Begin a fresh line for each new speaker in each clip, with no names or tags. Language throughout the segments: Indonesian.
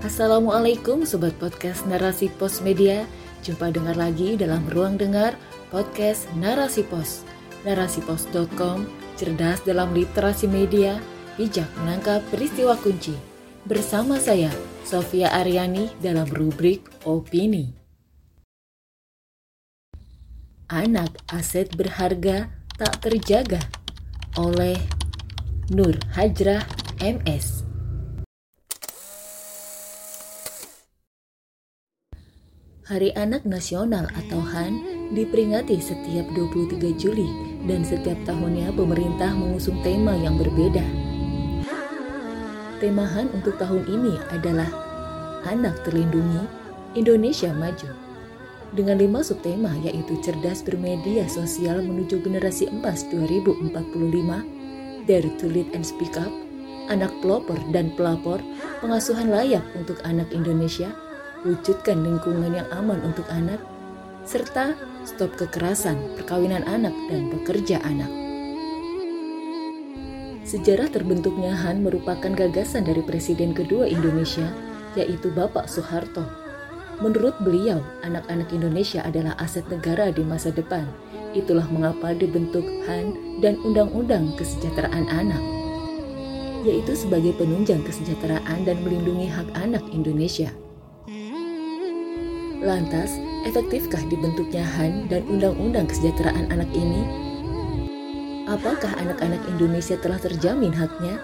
Assalamualaikum Sobat Podcast Narasi Pos Media. Jumpa dengar lagi dalam Ruang Dengar Podcast Narasi Pos. Narasipos.com Cerdas dalam literasi media Bijak menangkap peristiwa kunci. Bersama saya, Sofia Aryani dalam rubrik Opini. Anak aset berharga tak terjaga oleh Nur Hajrah MS Hari Anak Nasional atau HAN diperingati setiap 23 Juli dan setiap tahunnya pemerintah mengusung tema yang berbeda. Tema HAN untuk tahun ini adalah Anak Terlindungi, Indonesia Maju. Dengan lima subtema yaitu cerdas bermedia sosial menuju generasi emas 2045, Dare to Lead and Speak Up, anak pelopor dan pelapor, pengasuhan layak untuk anak Indonesia, wujudkan lingkungan yang aman untuk anak, serta stop kekerasan, perkawinan anak, dan pekerja anak. Sejarah terbentuknya HAN merupakan gagasan dari Presiden kedua Indonesia, yaitu Bapak Soeharto. Menurut beliau, anak-anak Indonesia adalah aset negara di masa depan. Itulah mengapa dibentuk HAN dan Undang-Undang Kesejahteraan Anak, yaitu sebagai penunjang kesejahteraan dan melindungi hak anak Indonesia. Lantas, efektifkah dibentuknya HAN dan Undang-Undang Kesejahteraan Anak ini? Apakah anak-anak Indonesia telah terjamin haknya,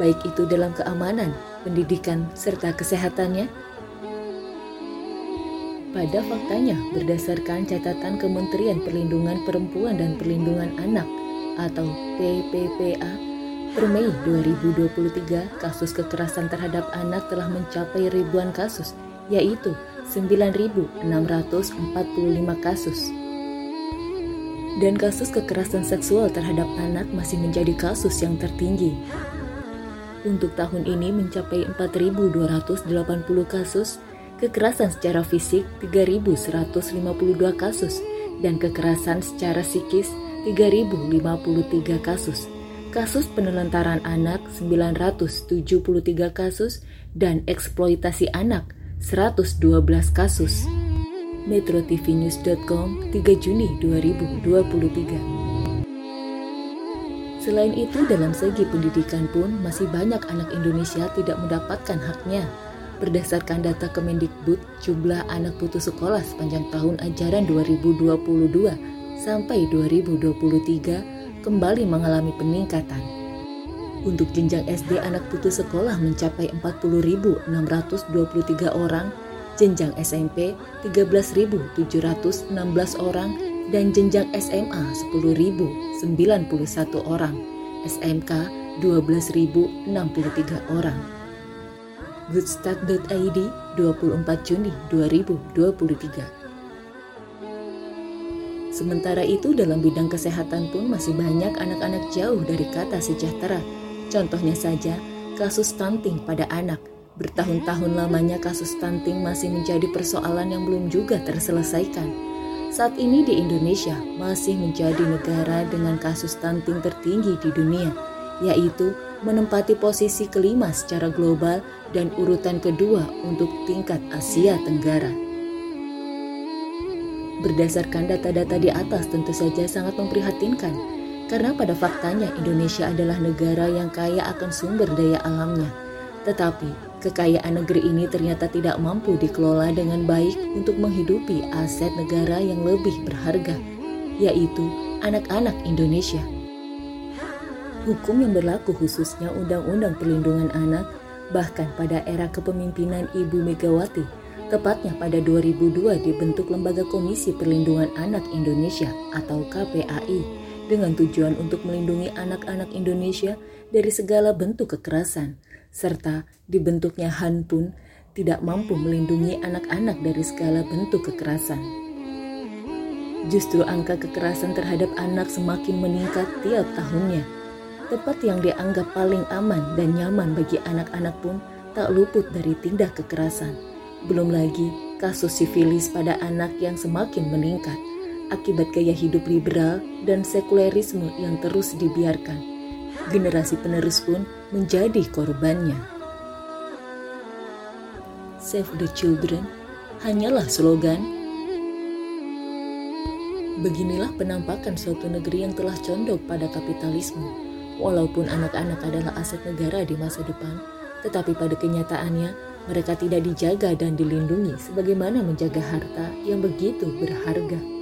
baik itu dalam keamanan, pendidikan, serta kesehatannya? Pada faktanya, berdasarkan catatan Kementerian Perlindungan Perempuan dan Perlindungan Anak atau PPPA, per Mei 2023, kasus kekerasan terhadap anak telah mencapai ribuan kasus, yaitu 9.645 kasus. Dan kasus kekerasan seksual terhadap anak masih menjadi kasus yang tertinggi. Untuk tahun ini mencapai 4.280 kasus, kekerasan secara fisik 3.152 kasus, dan kekerasan secara psikis 3.053 kasus. Kasus penelantaran anak 973 kasus dan eksploitasi anak 112 kasus. MetroTVNews.com 3 Juni 2023 Selain itu, dalam segi pendidikan pun masih banyak anak Indonesia tidak mendapatkan haknya. Berdasarkan data Kemendikbud, jumlah anak putus sekolah sepanjang tahun ajaran 2022 sampai 2023 kembali mengalami peningkatan. Untuk jenjang SD anak putus sekolah mencapai 40.623 orang, jenjang SMP 13.716 orang, dan jenjang SMA 10.091 orang, SMK 12.063 orang. Goodstart.id 24 Juni 2023 Sementara itu dalam bidang kesehatan pun masih banyak anak-anak jauh dari kata sejahtera Contohnya saja, kasus stunting pada anak. Bertahun-tahun lamanya kasus stunting masih menjadi persoalan yang belum juga terselesaikan. Saat ini di Indonesia masih menjadi negara dengan kasus stunting tertinggi di dunia, yaitu menempati posisi kelima secara global dan urutan kedua untuk tingkat Asia Tenggara. Berdasarkan data-data di atas tentu saja sangat memprihatinkan karena pada faktanya Indonesia adalah negara yang kaya akan sumber daya alamnya. Tetapi kekayaan negeri ini ternyata tidak mampu dikelola dengan baik untuk menghidupi aset negara yang lebih berharga, yaitu anak-anak Indonesia. Hukum yang berlaku khususnya Undang-Undang Perlindungan Anak bahkan pada era kepemimpinan Ibu Megawati, tepatnya pada 2002 dibentuk Lembaga Komisi Perlindungan Anak Indonesia atau KPAI dengan tujuan untuk melindungi anak-anak Indonesia dari segala bentuk kekerasan, serta dibentuknya HAN pun tidak mampu melindungi anak-anak dari segala bentuk kekerasan. Justru angka kekerasan terhadap anak semakin meningkat tiap tahunnya. Tempat yang dianggap paling aman dan nyaman bagi anak-anak pun tak luput dari tindak kekerasan. Belum lagi kasus sifilis pada anak yang semakin meningkat akibat gaya hidup liberal dan sekulerisme yang terus dibiarkan. Generasi penerus pun menjadi korbannya. Save the Children hanyalah slogan. Beginilah penampakan suatu negeri yang telah condong pada kapitalisme. Walaupun anak-anak adalah aset negara di masa depan, tetapi pada kenyataannya mereka tidak dijaga dan dilindungi sebagaimana menjaga harta yang begitu berharga.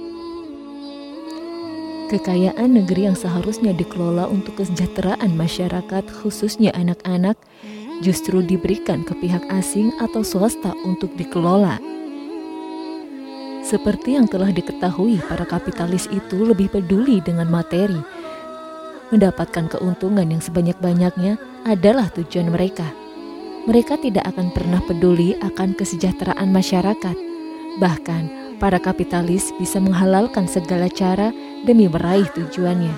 Kekayaan negeri yang seharusnya dikelola untuk kesejahteraan masyarakat, khususnya anak-anak, justru diberikan ke pihak asing atau swasta untuk dikelola. Seperti yang telah diketahui, para kapitalis itu lebih peduli dengan materi. Mendapatkan keuntungan yang sebanyak-banyaknya adalah tujuan mereka. Mereka tidak akan pernah peduli akan kesejahteraan masyarakat. Bahkan, para kapitalis bisa menghalalkan segala cara demi meraih tujuannya.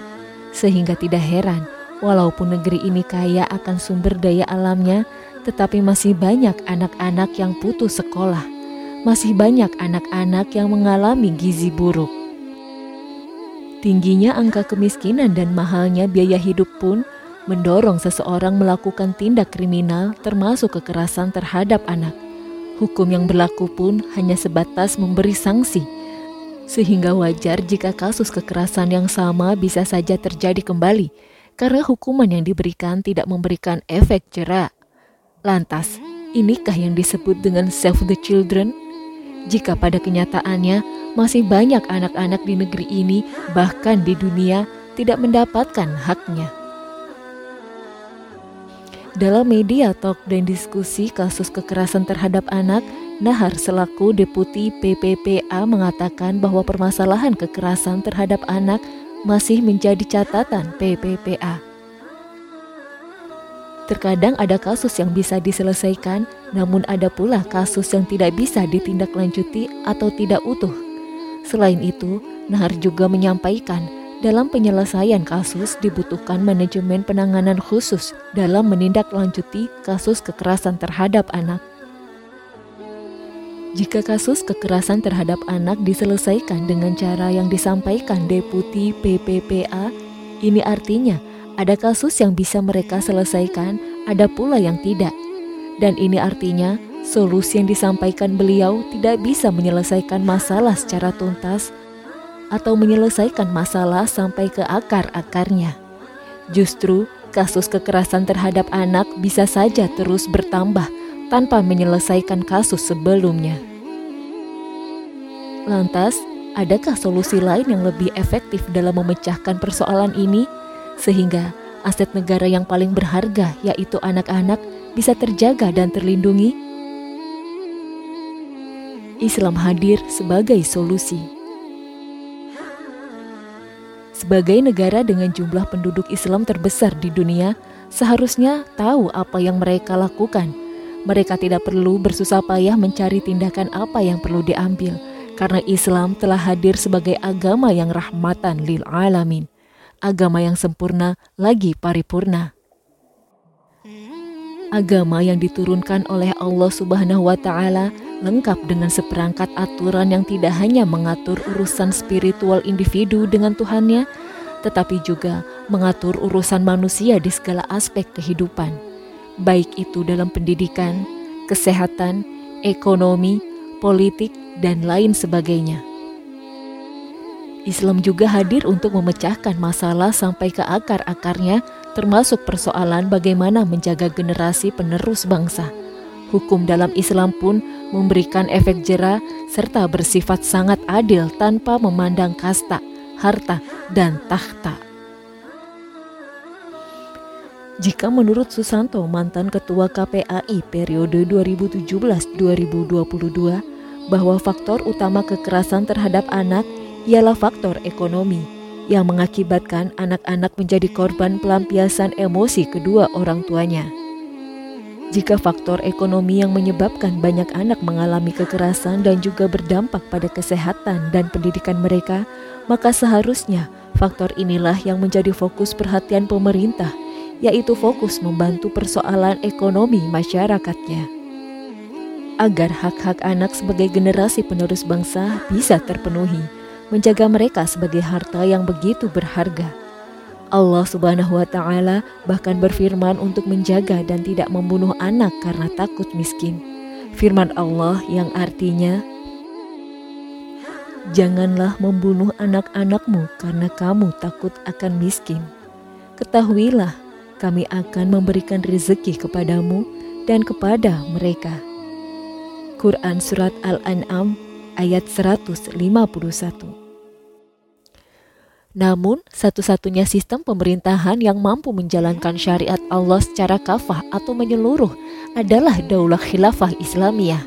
Sehingga tidak heran, walaupun negeri ini kaya akan sumber daya alamnya, tetapi masih banyak anak-anak yang putus sekolah. Masih banyak anak-anak yang mengalami gizi buruk. Tingginya angka kemiskinan dan mahalnya biaya hidup pun mendorong seseorang melakukan tindak kriminal termasuk kekerasan terhadap anak. Hukum yang berlaku pun hanya sebatas memberi sanksi sehingga wajar jika kasus kekerasan yang sama bisa saja terjadi kembali karena hukuman yang diberikan tidak memberikan efek jerah. Lantas, inikah yang disebut dengan save the children? Jika pada kenyataannya masih banyak anak-anak di negeri ini, bahkan di dunia, tidak mendapatkan haknya. Dalam media talk dan diskusi kasus kekerasan terhadap anak, Nahar selaku Deputi PPPA mengatakan bahwa permasalahan kekerasan terhadap anak masih menjadi catatan PPPA. Terkadang ada kasus yang bisa diselesaikan, namun ada pula kasus yang tidak bisa ditindaklanjuti atau tidak utuh. Selain itu, Nahar juga menyampaikan dalam penyelesaian kasus dibutuhkan manajemen penanganan khusus dalam menindaklanjuti kasus kekerasan terhadap anak. Jika kasus kekerasan terhadap anak diselesaikan dengan cara yang disampaikan Deputi PPPA, ini artinya ada kasus yang bisa mereka selesaikan, ada pula yang tidak. Dan ini artinya solusi yang disampaikan beliau tidak bisa menyelesaikan masalah secara tuntas atau menyelesaikan masalah sampai ke akar-akarnya. Justru kasus kekerasan terhadap anak bisa saja terus bertambah tanpa menyelesaikan kasus sebelumnya. Lantas, adakah solusi lain yang lebih efektif dalam memecahkan persoalan ini sehingga aset negara yang paling berharga, yaitu anak-anak, bisa terjaga dan terlindungi? Islam hadir sebagai solusi. Sebagai negara dengan jumlah penduduk Islam terbesar di dunia, seharusnya tahu apa yang mereka lakukan mereka tidak perlu bersusah payah mencari tindakan apa yang perlu diambil, karena Islam telah hadir sebagai agama yang rahmatan lil alamin, agama yang sempurna lagi paripurna. Agama yang diturunkan oleh Allah Subhanahu wa taala lengkap dengan seperangkat aturan yang tidak hanya mengatur urusan spiritual individu dengan Tuhannya, tetapi juga mengatur urusan manusia di segala aspek kehidupan baik itu dalam pendidikan, kesehatan, ekonomi, politik, dan lain sebagainya. Islam juga hadir untuk memecahkan masalah sampai ke akar-akarnya, termasuk persoalan bagaimana menjaga generasi penerus bangsa. Hukum dalam Islam pun memberikan efek jera serta bersifat sangat adil tanpa memandang kasta, harta, dan takhta. Jika menurut Susanto, mantan ketua KPAI periode 2017-2022, bahwa faktor utama kekerasan terhadap anak ialah faktor ekonomi yang mengakibatkan anak-anak menjadi korban pelampiasan emosi kedua orang tuanya. Jika faktor ekonomi yang menyebabkan banyak anak mengalami kekerasan dan juga berdampak pada kesehatan dan pendidikan mereka, maka seharusnya faktor inilah yang menjadi fokus perhatian pemerintah yaitu fokus membantu persoalan ekonomi masyarakatnya. Agar hak-hak anak sebagai generasi penerus bangsa bisa terpenuhi, menjaga mereka sebagai harta yang begitu berharga. Allah Subhanahu wa Ta'ala bahkan berfirman untuk menjaga dan tidak membunuh anak karena takut miskin. Firman Allah yang artinya, Janganlah membunuh anak-anakmu karena kamu takut akan miskin. Ketahuilah, kami akan memberikan rezeki kepadamu dan kepada mereka. Quran Surat Al-An'am ayat 151 namun, satu-satunya sistem pemerintahan yang mampu menjalankan syariat Allah secara kafah atau menyeluruh adalah Daulah Khilafah Islamiyah.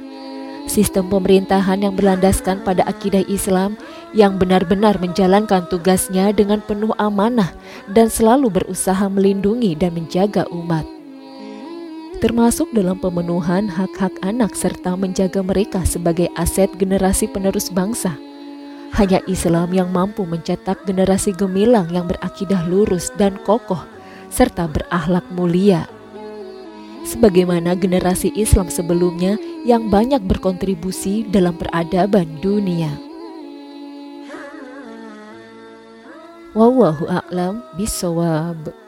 Sistem pemerintahan yang berlandaskan pada akidah Islam yang benar-benar menjalankan tugasnya dengan penuh amanah dan selalu berusaha melindungi dan menjaga umat. Termasuk dalam pemenuhan hak-hak anak serta menjaga mereka sebagai aset generasi penerus bangsa – hanya Islam yang mampu mencetak generasi gemilang yang berakidah lurus dan kokoh serta berakhlak mulia. Sebagaimana generasi Islam sebelumnya yang banyak berkontribusi dalam peradaban dunia. Wallahu a'lam bisawab.